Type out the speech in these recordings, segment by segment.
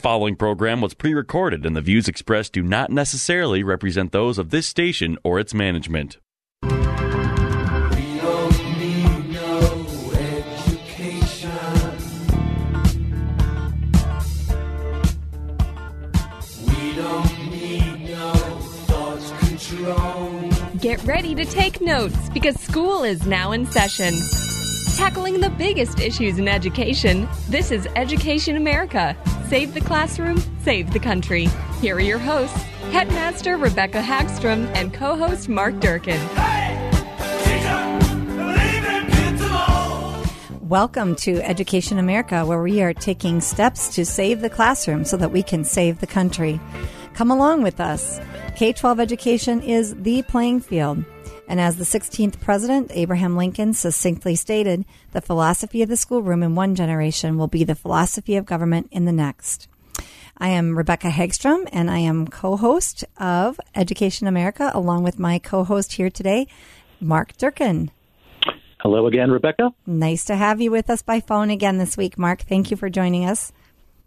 The following program was pre recorded, and the views expressed do not necessarily represent those of this station or its management. We don't need no education. We don't need no star's control. Get ready to take notes because school is now in session. Tackling the biggest issues in education, this is Education America. Save the classroom, save the country. Here are your hosts, Headmaster Rebecca Hagstrom and co host Mark Durkin. Welcome to Education America, where we are taking steps to save the classroom so that we can save the country. Come along with us. K 12 education is the playing field. And as the 16th president, Abraham Lincoln, succinctly stated, the philosophy of the schoolroom in one generation will be the philosophy of government in the next. I am Rebecca Hagstrom, and I am co host of Education America, along with my co host here today, Mark Durkin. Hello again, Rebecca. Nice to have you with us by phone again this week, Mark. Thank you for joining us.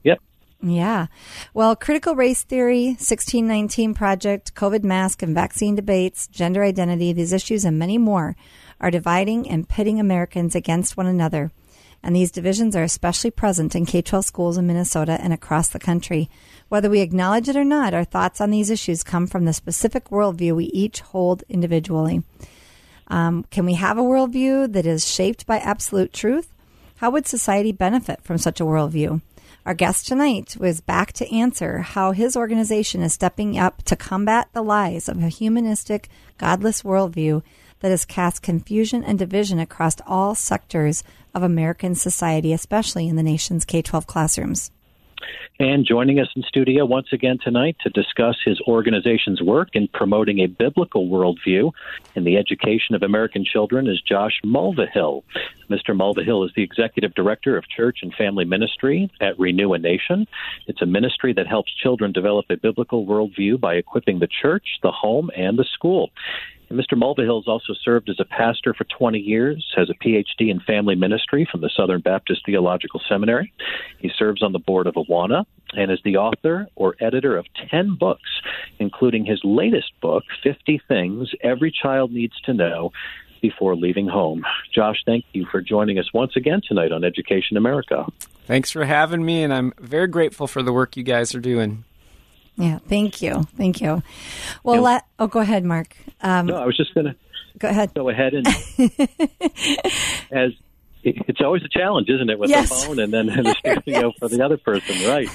Yep. Yeah. Well, critical race theory, 1619 project, COVID mask and vaccine debates, gender identity, these issues and many more are dividing and pitting Americans against one another. And these divisions are especially present in K 12 schools in Minnesota and across the country. Whether we acknowledge it or not, our thoughts on these issues come from the specific worldview we each hold individually. Um, can we have a worldview that is shaped by absolute truth? How would society benefit from such a worldview? Our guest tonight was back to answer how his organization is stepping up to combat the lies of a humanistic, godless worldview that has cast confusion and division across all sectors of American society, especially in the nation's K 12 classrooms. And joining us in studio once again tonight to discuss his organization's work in promoting a biblical worldview in the education of American children is Josh Mulvihill. Mr. Mulvihill is the executive director of church and family ministry at Renew a Nation. It's a ministry that helps children develop a biblical worldview by equipping the church, the home, and the school. Mr. Mulvihill has also served as a pastor for 20 years, has a PhD in family ministry from the Southern Baptist Theological Seminary. He serves on the board of Awana and is the author or editor of 10 books, including his latest book, 50 Things Every Child Needs to Know Before Leaving Home. Josh, thank you for joining us once again tonight on Education America. Thanks for having me, and I'm very grateful for the work you guys are doing. Yeah, thank you, thank you. Well, let, oh, go ahead, Mark. Um, no, I was just going to go ahead. Go ahead and as it's always a challenge, isn't it, with yes. the phone and then the studio for the other person, right?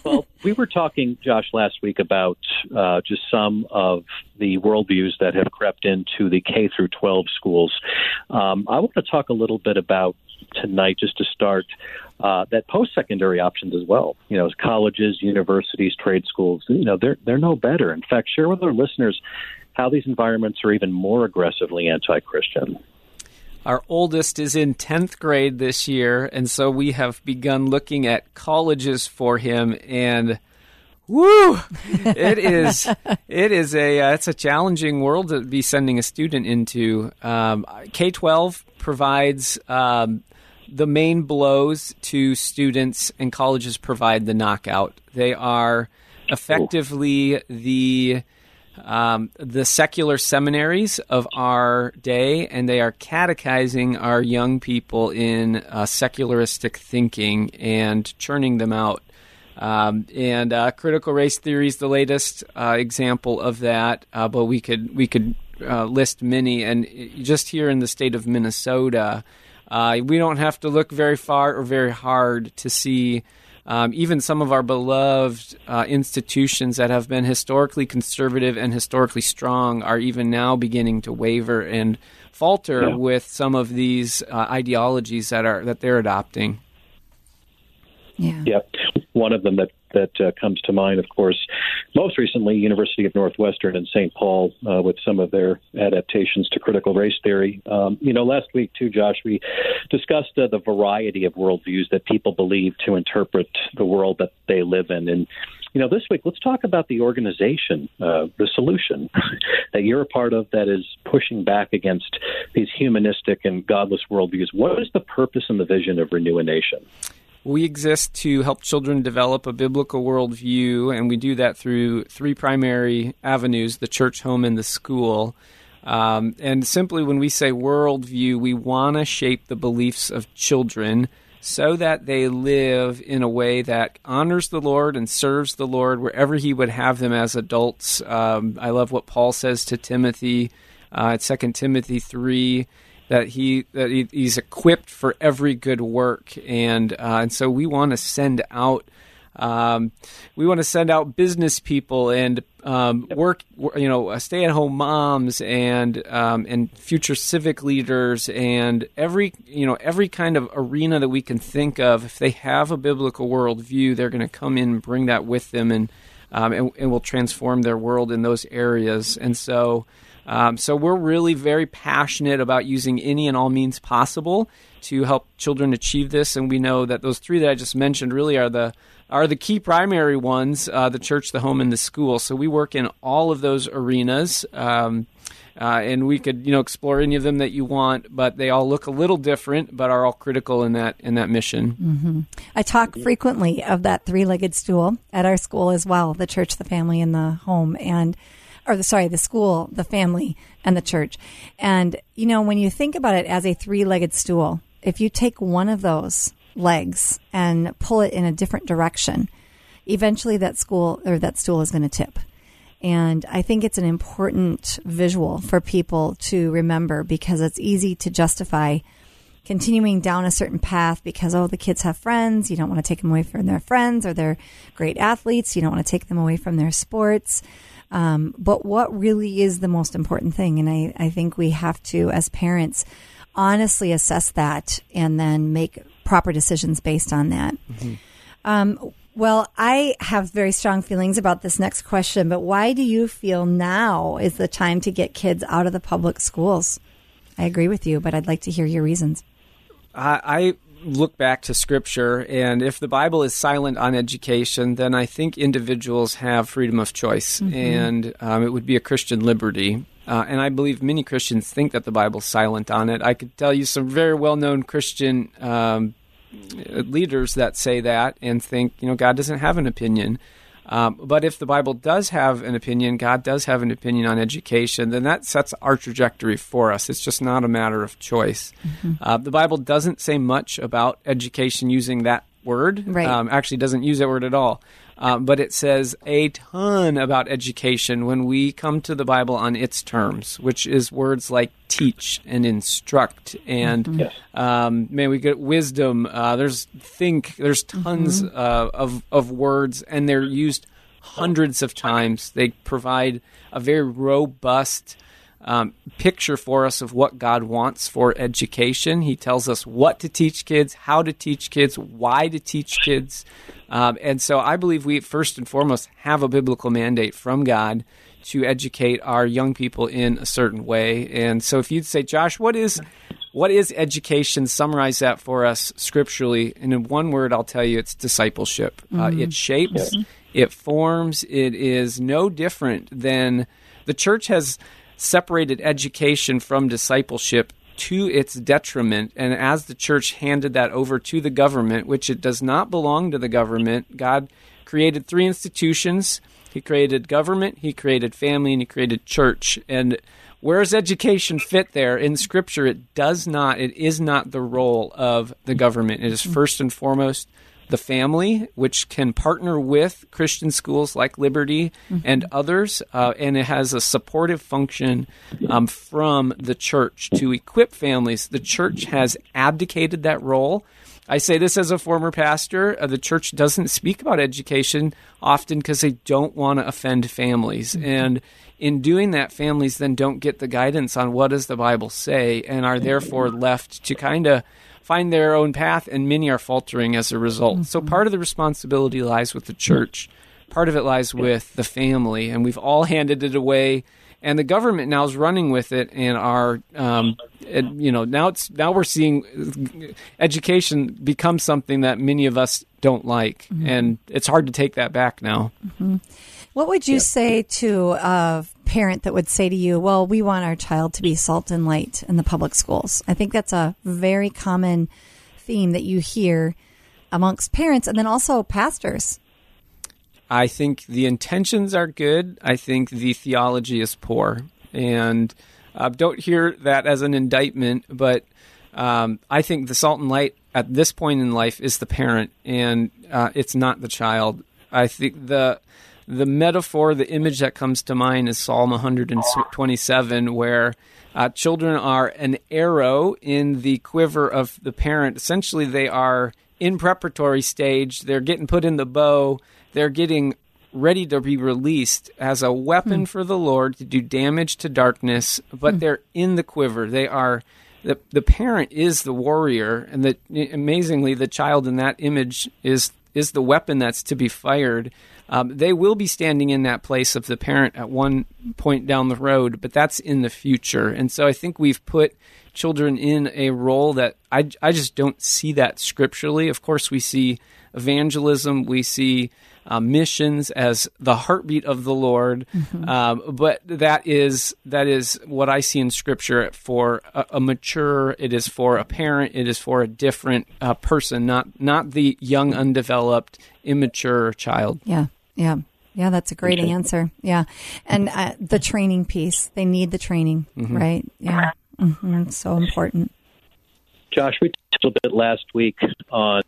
well, we were talking, Josh, last week about uh, just some of the worldviews that have crept into the K through 12 schools. Um, I want to talk a little bit about tonight, just to start, uh, that post-secondary options as well. You know, colleges, universities, trade schools. You know, they're they're no better. In fact, share with our listeners how these environments are even more aggressively anti-Christian. Our oldest is in 10th grade this year, and so we have begun looking at colleges for him and woo it is it is a uh, it's a challenging world to be sending a student into um, k-12 provides um, the main blows to students and colleges provide the knockout. They are effectively the um, the secular seminaries of our day, and they are catechizing our young people in uh, secularistic thinking and churning them out. Um, and uh, critical race theory is the latest uh, example of that, uh, but we could we could uh, list many. And just here in the state of Minnesota, uh, we don't have to look very far or very hard to see um, even some of our beloved uh, institutions that have been historically conservative and historically strong are even now beginning to waver and falter yeah. with some of these uh, ideologies that are that they're adopting. Yeah. One of them that that uh, comes to mind, of course, most recently, University of Northwestern and St. Paul, uh, with some of their adaptations to critical race theory. Um, you know, last week too, Josh, we discussed uh, the variety of worldviews that people believe to interpret the world that they live in, and you know, this week, let's talk about the organization, uh, the solution that you're a part of that is pushing back against these humanistic and godless worldviews. What is the purpose and the vision of Renew a Nation? We exist to help children develop a biblical worldview, and we do that through three primary avenues the church, home, and the school. Um, and simply, when we say worldview, we want to shape the beliefs of children so that they live in a way that honors the Lord and serves the Lord wherever He would have them as adults. Um, I love what Paul says to Timothy uh, at Second Timothy three that he that he, he's equipped for every good work, and uh, and so we want to send out um, we want to send out business people and um, work, you know, uh, stay-at-home moms and um, and future civic leaders and every you know every kind of arena that we can think of. If they have a biblical worldview, they're going to come in and bring that with them, and um, and, and will transform their world in those areas. And so. Um, so we're really very passionate about using any and all means possible to help children achieve this, and we know that those three that I just mentioned really are the are the key primary ones uh, the church, the home, and the school. So we work in all of those arenas. Um, uh, and we could, you know, explore any of them that you want, but they all look a little different, but are all critical in that in that mission. Mm-hmm. I talk frequently of that three-legged stool at our school as well: the church, the family, and the home, and or the sorry, the school, the family, and the church. And you know, when you think about it as a three-legged stool, if you take one of those legs and pull it in a different direction, eventually that school or that stool is going to tip. And I think it's an important visual for people to remember because it's easy to justify continuing down a certain path because, oh, the kids have friends. You don't want to take them away from their friends or they're great athletes. You don't want to take them away from their sports. Um, but what really is the most important thing? And I, I think we have to, as parents, honestly assess that and then make proper decisions based on that. Mm-hmm. Um, well, I have very strong feelings about this next question, but why do you feel now is the time to get kids out of the public schools? I agree with you, but I'd like to hear your reasons. I, I look back to Scripture, and if the Bible is silent on education, then I think individuals have freedom of choice, mm-hmm. and um, it would be a Christian liberty. Uh, and I believe many Christians think that the Bible's silent on it. I could tell you some very well known Christian um, leaders that say that and think, you know, God doesn't have an opinion. Um, but if the Bible does have an opinion, God does have an opinion on education, then that sets our trajectory for us. It's just not a matter of choice. Mm-hmm. Uh, the Bible doesn't say much about education using that word. Right. Um, actually, doesn't use that word at all. Um, but it says a ton about education when we come to the Bible on its terms, which is words like teach and instruct and mm-hmm. um, man, we get wisdom. Uh, there's think. There's tons mm-hmm. uh, of of words, and they're used hundreds of times. They provide a very robust. Um, picture for us of what God wants for education. He tells us what to teach kids, how to teach kids, why to teach kids. Um, and so I believe we first and foremost have a biblical mandate from God to educate our young people in a certain way. And so if you'd say, Josh, what is what is education? Summarize that for us scripturally. And in one word, I'll tell you it's discipleship. Uh, mm-hmm. Uh, it shapes, it forms, it is no different than the church has separated education from discipleship to its detriment. And as the church handed that over to the government, which it does not belong to the government, God created three institutions. He created government, He created family, and He created church. And where's education fit there? In Scripture, it does not, it is not the role of the government. It is first and foremost the family, which can partner with Christian schools like Liberty mm-hmm. and others, uh, and it has a supportive function um, from the church to equip families. The church has abdicated that role. I say this as a former pastor. Uh, the church doesn't speak about education often because they don't want to offend families. Mm-hmm. And in doing that, families then don't get the guidance on what does the Bible say and are therefore left to kind of find their own path, and many are faltering as a result. Mm-hmm. So part of the responsibility lies with the church. Part of it lies with the family, and we've all handed it away and the government now is running with it and our, um, it, you know now it's now we're seeing education become something that many of us don't like mm-hmm. and it's hard to take that back now mm-hmm. What would you say to a parent that would say to you well we want our child to be salt and light in the public schools i think that's a very common theme that you hear amongst parents and then also pastors I think the intentions are good. I think the theology is poor. And uh, don't hear that as an indictment, but um, I think the salt and light at this point in life is the parent, and uh, it's not the child. I think the the metaphor, the image that comes to mind is Psalm 127, where uh, children are an arrow in the quiver of the parent. Essentially, they are in preparatory stage. They're getting put in the bow they're getting ready to be released as a weapon hmm. for the Lord to do damage to darkness, but hmm. they're in the quiver. They are the the parent is the warrior, and the amazingly the child in that image is is the weapon that's to be fired. Um, they will be standing in that place of the parent at one point down the road, but that's in the future. And so I think we've put children in a role that I, I just don't see that scripturally. Of course, we see evangelism, we see uh, missions as the heartbeat of the Lord. Mm-hmm. Um, but that is that is what I see in Scripture for a, a, mature. It is for a parent. It is for a different uh, person, not not the young, undeveloped, immature child. Yeah, yeah. Yeah, that's a great okay. answer. Yeah. And uh, the training piece, they need the training, mm-hmm. right? Yeah. Mm-hmm. It's so important. Josh, we talked a little bit last week on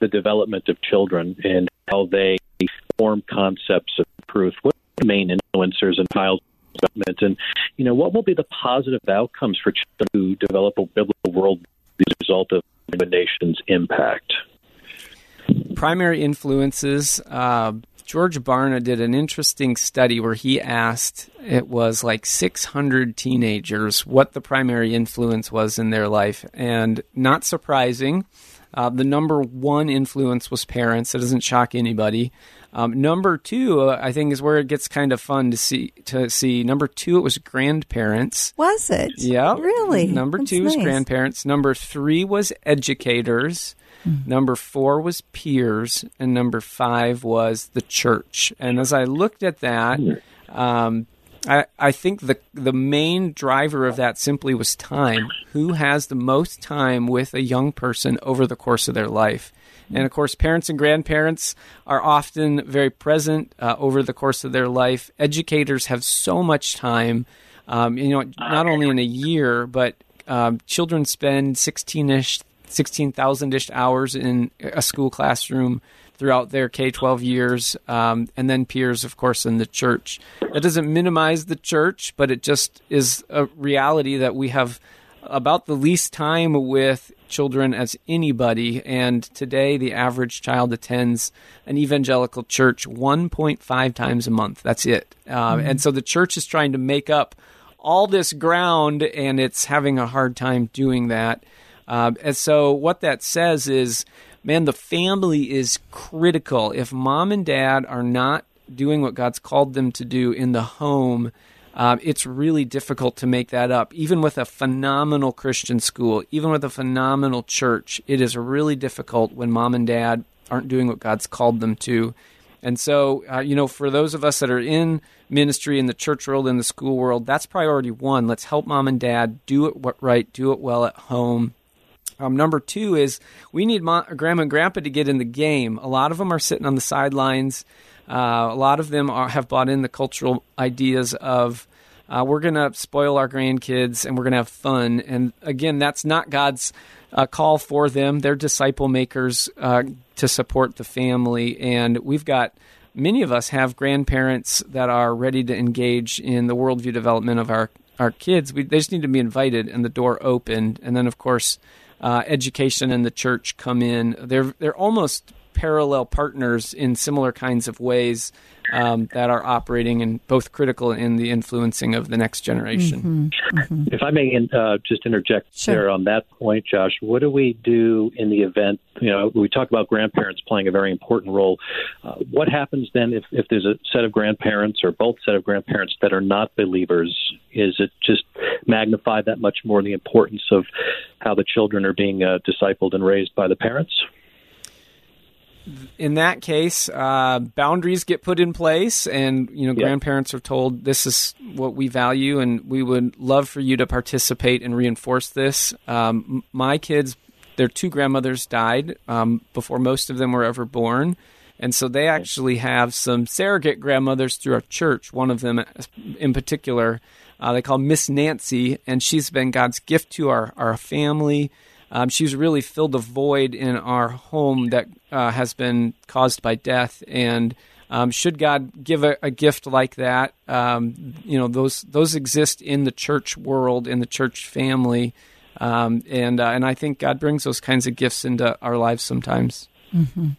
the development of children and how they form concepts of truth. What are the main influencers in child development? And, you know, what will be the positive outcomes for children who develop a biblical world as a result of the nation's impact? Primary influences. Uh, George Barna did an interesting study where he asked it was like 600 teenagers what the primary influence was in their life. And not surprising, uh, the number one influence was parents. It doesn't shock anybody. Um, number two, uh, I think, is where it gets kind of fun to see. To see number two, it was grandparents. Was it? Yeah, really. Number That's two nice. was grandparents. Number three was educators. Mm-hmm. Number four was peers, and number five was the church. And as I looked at that, um, I, I think the the main driver of that simply was time. Who has the most time with a young person over the course of their life? And of course, parents and grandparents are often very present uh, over the course of their life. Educators have so much time, um, you know, not only in a year, but um, children spend 16 ish, 16,000 ish hours in a school classroom throughout their K 12 years, um, and then peers, of course, in the church. That doesn't minimize the church, but it just is a reality that we have about the least time with children as anybody. And today, the average child attends an evangelical church 1.5 times a month. That's it. Uh, mm-hmm. And so the church is trying to make up all this ground, and it's having a hard time doing that. Uh, and so, what that says is man, the family is critical. If mom and dad are not doing what God's called them to do in the home, um, it's really difficult to make that up. Even with a phenomenal Christian school, even with a phenomenal church, it is really difficult when mom and dad aren't doing what God's called them to. And so, uh, you know, for those of us that are in ministry in the church world, in the school world, that's priority one. Let's help mom and dad do it right, do it well at home, um, number two is we need mom, grandma and grandpa to get in the game. A lot of them are sitting on the sidelines. Uh, a lot of them are, have bought in the cultural ideas of uh, we're going to spoil our grandkids and we're going to have fun. And again, that's not God's uh, call for them. They're disciple makers uh, to support the family. And we've got many of us have grandparents that are ready to engage in the worldview development of our, our kids. We, they just need to be invited and the door opened. And then, of course, uh, education and the church come in. They're they're almost parallel partners in similar kinds of ways um, that are operating and both critical in the influencing of the next generation. Mm-hmm. Mm-hmm. If I may uh, just interject sure. there on that point, Josh, what do we do in the event? You know, we talk about grandparents playing a very important role. Uh, what happens then if, if there's a set of grandparents or both set of grandparents that are not believers? Is it just magnify that much more the importance of how the children are being uh, discipled and raised by the parents? In that case, uh, boundaries get put in place, and you know, yeah. grandparents are told this is what we value, and we would love for you to participate and reinforce this. Um, my kids, their two grandmothers died um, before most of them were ever born, and so they actually have some surrogate grandmothers through our church. One of them, in particular, uh, they call Miss Nancy, and she's been God's gift to our our family um, she's really filled a void in our home that uh, has been caused by death. And um, should God give a, a gift like that, um, you know, those those exist in the church world, in the church family, um, and uh, and I think God brings those kinds of gifts into our lives sometimes. Mm-hmm.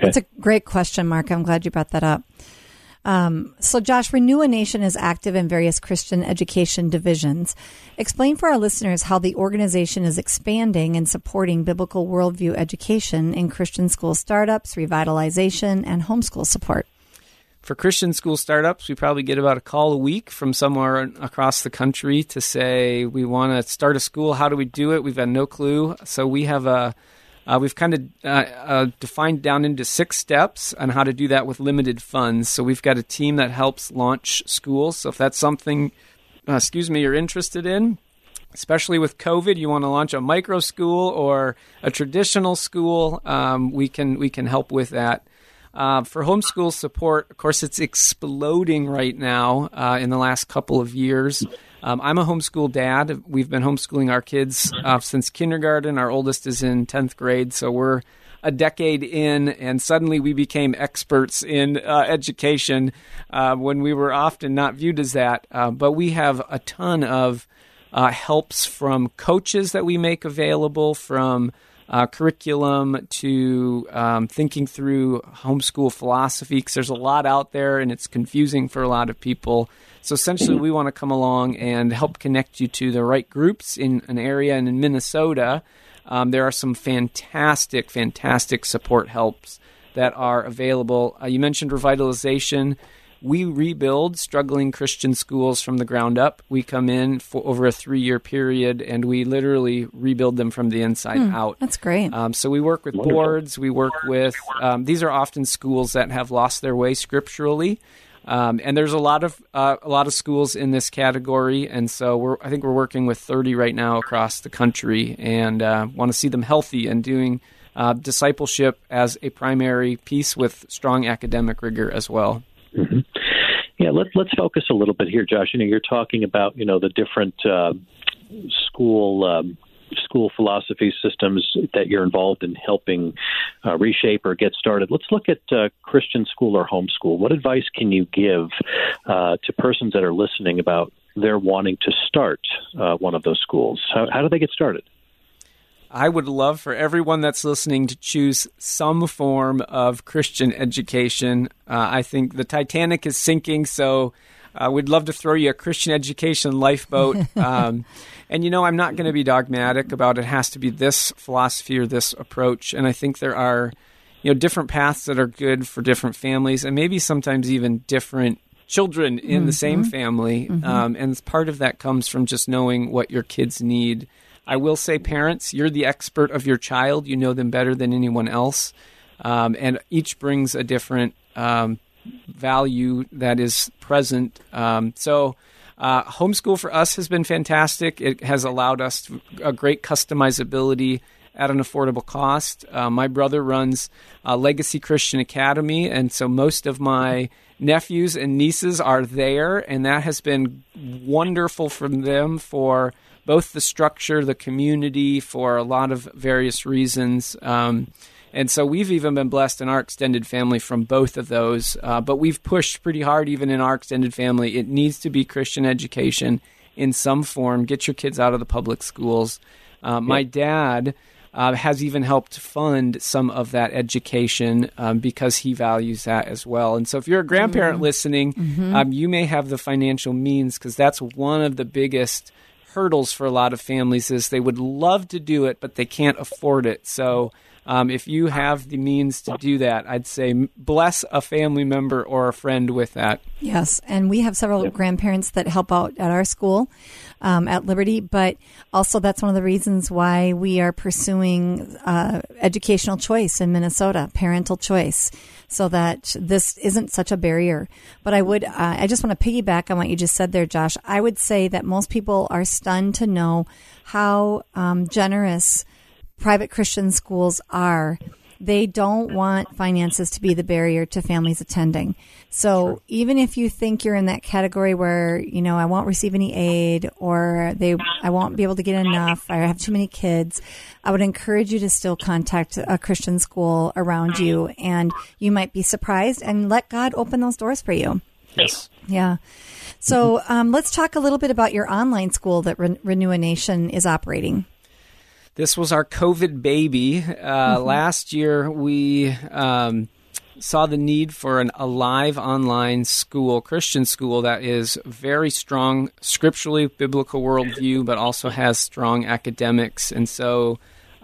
That's a great question, Mark. I'm glad you brought that up. Um, so, Josh, Renew a Nation is active in various Christian education divisions. Explain for our listeners how the organization is expanding and supporting biblical worldview education in Christian school startups, revitalization, and homeschool support. For Christian school startups, we probably get about a call a week from somewhere across the country to say, We want to start a school. How do we do it? We've got no clue. So, we have a uh, we've kind of uh, uh, defined down into six steps on how to do that with limited funds. So we've got a team that helps launch schools. So if that's something, uh, excuse me, you're interested in, especially with COVID, you want to launch a micro school or a traditional school, um, we can we can help with that. Uh, for homeschool support, of course, it's exploding right now uh, in the last couple of years. Um, I'm a homeschool dad. We've been homeschooling our kids uh, since kindergarten. Our oldest is in 10th grade, so we're a decade in, and suddenly we became experts in uh, education uh, when we were often not viewed as that. Uh, but we have a ton of uh, helps from coaches that we make available, from uh, curriculum to um, thinking through homeschool philosophy, because there's a lot out there and it's confusing for a lot of people. So essentially, we want to come along and help connect you to the right groups in an area. And in Minnesota, um, there are some fantastic, fantastic support helps that are available. Uh, you mentioned revitalization. We rebuild struggling Christian schools from the ground up. We come in for over a three year period and we literally rebuild them from the inside hmm, out. That's great. Um, so we work with Wonderful. boards, we work with, um, these are often schools that have lost their way scripturally. Um, and there's a lot of uh, a lot of schools in this category, and so we're I think we're working with 30 right now across the country, and uh, want to see them healthy and doing uh, discipleship as a primary piece with strong academic rigor as well. Mm-hmm. Yeah, let's let's focus a little bit here, Josh. You know, you're talking about you know the different uh, school um, school philosophy systems that you're involved in helping uh, reshape or get started. Let's look at uh, Christian school or homeschool. What advice can you give uh, to persons that are listening about their wanting to start uh, one of those schools? How, how do they get started? I would love for everyone that's listening to choose some form of Christian education. Uh, I think the Titanic is sinking, so uh, we'd love to throw you a Christian education lifeboat. Um, and you know, I'm not going to be dogmatic about it has to be this philosophy or this approach. And I think there are, you know, different paths that are good for different families, and maybe sometimes even different children in mm-hmm. the same family. Mm-hmm. Um, and part of that comes from just knowing what your kids need. I will say, parents, you're the expert of your child. You know them better than anyone else. Um, and each brings a different um, value that is present. Um, so, uh, homeschool for us has been fantastic. It has allowed us a great customizability at an affordable cost. Uh, my brother runs Legacy Christian Academy, and so most of my nephews and nieces are there, and that has been wonderful for them for both the structure, the community, for a lot of various reasons. Um, and so we've even been blessed in our extended family from both of those. Uh, but we've pushed pretty hard, even in our extended family. It needs to be Christian education in some form. Get your kids out of the public schools. Uh, my dad uh, has even helped fund some of that education um, because he values that as well. And so, if you're a grandparent Mm-hmm. listening, um, you may have the financial means because that's one of the biggest hurdles for a lot of families is they would love to do it, but they can't afford it. So. Um, if you have the means to do that, I'd say bless a family member or a friend with that. Yes, and we have several grandparents that help out at our school um, at Liberty, but also that's one of the reasons why we are pursuing uh, educational choice in Minnesota, parental choice, so that this isn't such a barrier. But I would, uh, I just want to piggyback on what you just said there, Josh. I would say that most people are stunned to know how um, generous private Christian schools are, they don't want finances to be the barrier to families attending. So even if you think you're in that category where, you know, I won't receive any aid or they, I won't be able to get enough, I have too many kids, I would encourage you to still contact a Christian school around you and you might be surprised and let God open those doors for you. Yes. Yeah. So um, let's talk a little bit about your online school that Re- Renew a Nation is operating. This was our COVID baby. Uh, Last year, we um, saw the need for an, a live online school, Christian school, that is very strong scripturally, biblical worldview, but also has strong academics. And so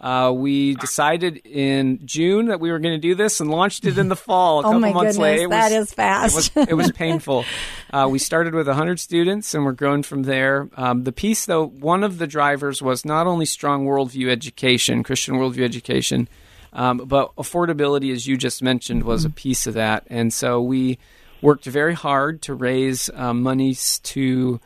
uh, we decided in June that we were going to do this and launched it in the fall. A Oh couple my months goodness, later, It that was- is fast. It was, it was painful. Uh, we started with 100 students and we're growing from there. Um, the piece, though, one of the drivers was not only strong worldview education, Christian worldview education, um, but affordability, as you just mentioned, was a piece of that. And so we worked very hard to raise um, monies to.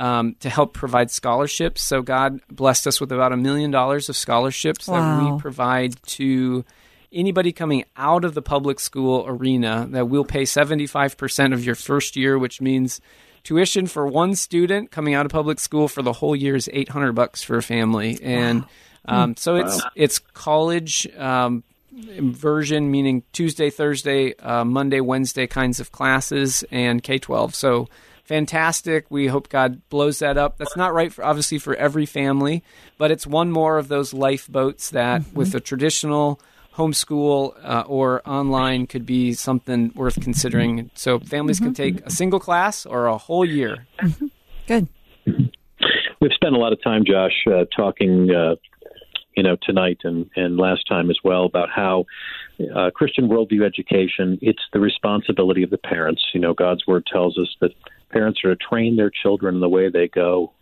Um, to help provide scholarships. So God blessed us with about a million dollars of scholarships that we provide to anybody coming out of the public school arena that will pay 75% of your first year which means tuition for one student coming out of public school for the whole year is 800 bucks for a family. And um, so it's it's college um, version meaning tuesday thursday uh, monday wednesday kinds of classes and k-12 so fantastic. We hope god blows that up. That's not right for obviously for every family but it's one more of those lifeboats that with a traditional homeschool uh, or online could be something worth considering. So families can take a single class or a whole year. Good. We've spent a lot of time, Josh, uh, talking, uh, you know, tonight and, and last time as well about how uh, Christian worldview education, it's the responsibility of the parents. You know, God's word tells us that parents are to train their children in the way they go,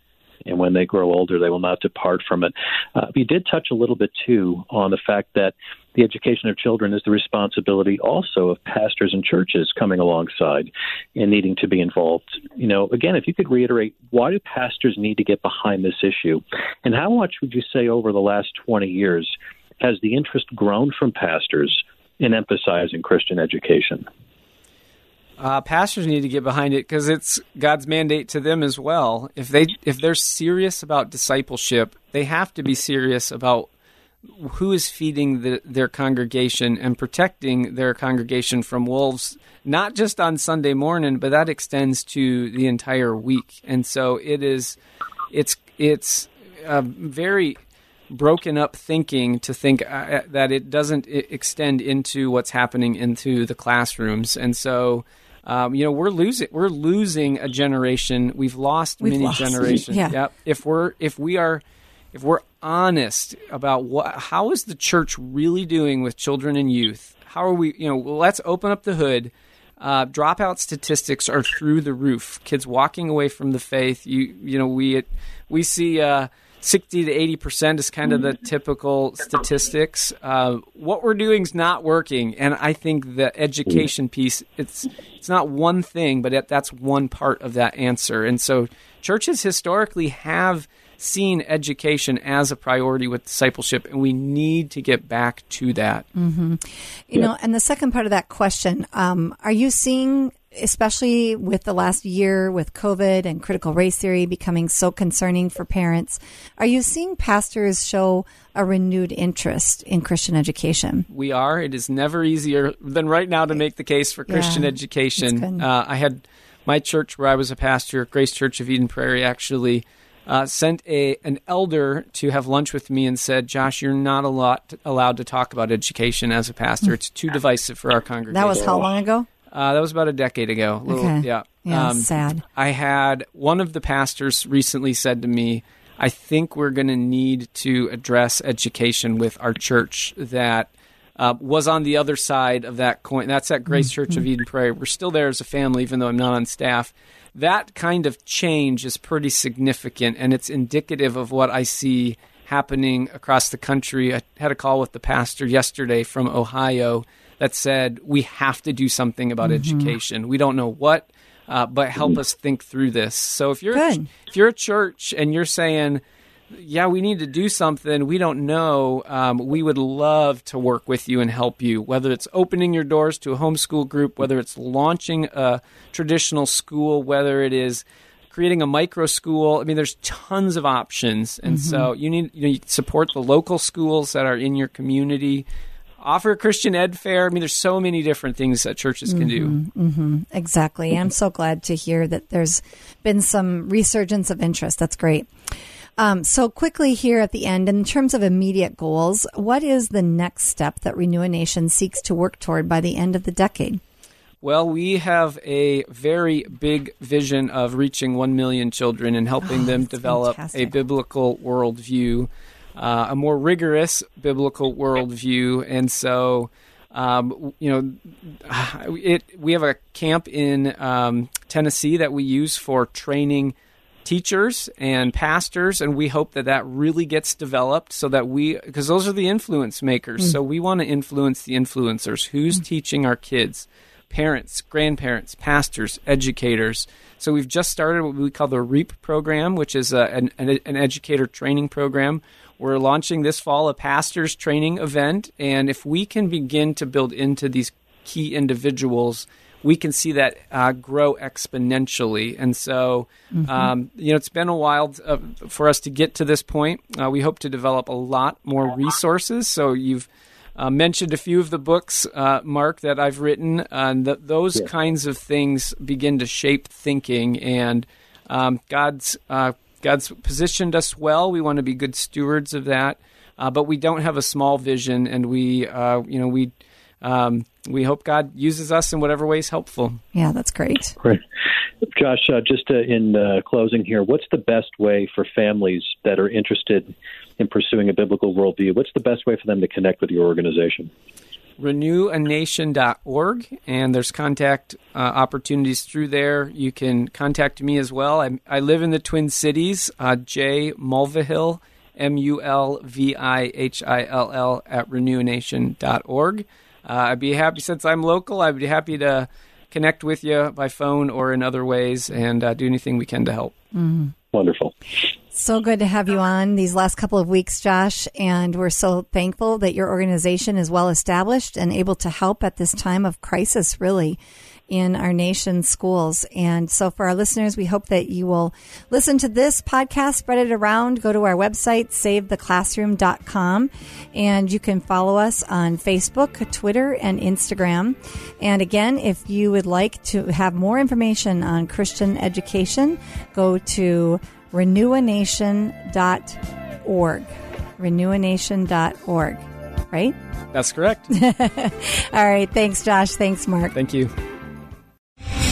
and when they grow older, they will not depart from it. Uh, we did touch a little bit, too, on the fact that the education of children is the responsibility also of pastors and churches coming alongside and needing to be involved. You know, again, if you could reiterate, why do pastors need to get behind this issue? And how much would you say over the last 20 years has the interest grown from pastors in emphasizing Christian education? Uh, pastors need to get behind it because it's God's mandate to them as well. If they if they're serious about discipleship, they have to be serious about who is feeding the, their congregation and protecting their congregation from wolves, not just on Sunday morning, but that extends to the entire week. And so it is, it's it's uh, very broken up thinking to think uh, that it doesn't extend into what's happening into the classrooms, and so. Um, you know we're losing we're losing a generation. We've lost We've many lost- generations. yeah. Yep. If we're if we are if we're honest about what how is the church really doing with children and youth? How are we? You know, well, let's open up the hood. Uh, dropout statistics are through the roof. Kids walking away from the faith. You you know we we see uh, sixty to eighty percent is kind of the typical statistics. Uh, what we're doing is not working, and I think the education piece it's it's not one thing, but it, that's one part of that answer. And so churches historically have seen education as a priority with discipleship, and we need to get back to that. You know, and the second part of that question, um, are you seeing, especially with the last year with COVID and critical race theory becoming so concerning for parents, are you seeing pastors show a renewed interest in Christian education? We are. It is never easier than right now to make the case for Christian Yeah, education. Uh, I had my church where I was a pastor, Grace Church of Eden Prairie, actually uh, sent a an elder to have lunch with me and said, "Josh, you're not a lot allowed to talk about education as a pastor. It's too divisive for our congregation." That was how long ago? Uh, that was about a decade ago. A little- Okay. Yeah. Yeah, sad. I had one of the pastors recently said to me, I think we're going to need to address education with our church that uh, was on the other side of that coin. That's at Grace Church of Eden Prairie. We're still there as a family, even though I'm not on staff. That kind of change is pretty significant, and it's indicative of what I see happening across the country. I had a call with the pastor yesterday from Ohio that said we have to do something about education. We don't know what, uh, but help us think through this. So if you're Good. if you're a church and you're saying, yeah, we need to do something. We don't know. Um, we would love to work with you and help you, whether it's opening your doors to a homeschool group, whether it's launching a traditional school, whether it is creating a micro school. I mean, there's tons of options, and so you need you know you support the local schools that are in your community. Offer a Christian ed fair. I mean, there's so many different things that churches can do. Exactly. I'm so glad to hear that there's been some resurgence of interest. That's great. Um, so quickly here at the end, in terms of immediate goals, what is the next step that Renew a Nation seeks to work toward by the end of the decade? Well, we have a very big vision of reaching 1 million children and helping them develop fantastic. a biblical worldview, uh, a more rigorous biblical worldview. And so, um, you know, it, we have a camp in um, Tennessee that we use for training teachers and pastors. And we hope that that really gets developed so that we because those are the influence makers. So we want to influence the influencers. Who's teaching our kids? Parents grandparents pastors educators. So we've just started what we call the reap program which is a, an, an, an educator training program we're launching this fall a pastors training event and if we can begin to build into these key individuals we can see that uh, grow exponentially. And so, um, you know, it's been a while uh, for us to get to this point. Uh, we hope to develop a lot more resources. So you've uh, mentioned a few of the books, uh, Mark, that I've written. And th- those kinds of things begin to shape thinking. And um, God's uh, God's positioned us well. We want to be good stewards of that. Uh, but we don't have a small vision, and we, uh, you know, we um, we hope God uses us in whatever way is helpful. Yeah, that's great. Great. Josh, uh, just uh, in uh, closing here, what's the best way for families that are interested in pursuing a biblical worldview? What's the best way for them to connect with your organization? renewanation.org and there's contact uh, opportunities through there. You can contact me as well. I, I live in the twin cities uh, j mulvihill m-u-l-v-i-h-i-l-l at renewanation.org uh, i'd be happy since i'm local i'd be happy to connect with you by phone or in other ways and uh, do anything we can to help Wonderful. So good to have you on these last couple of weeks, Josh. And we're so thankful that your organization is well established and able to help at this time of crisis, really, in our nation's schools. And so for our listeners, we hope that you will listen to this podcast, spread it around, go to our website, savetheclassroom.com, and you can follow us on Facebook, Twitter, and Instagram. And again, if you would like to have more information on Christian education, go to renewanation.org. Renewanation.org. Right? that's correct All right. Thanks, Josh. Thanks, Mark. thank you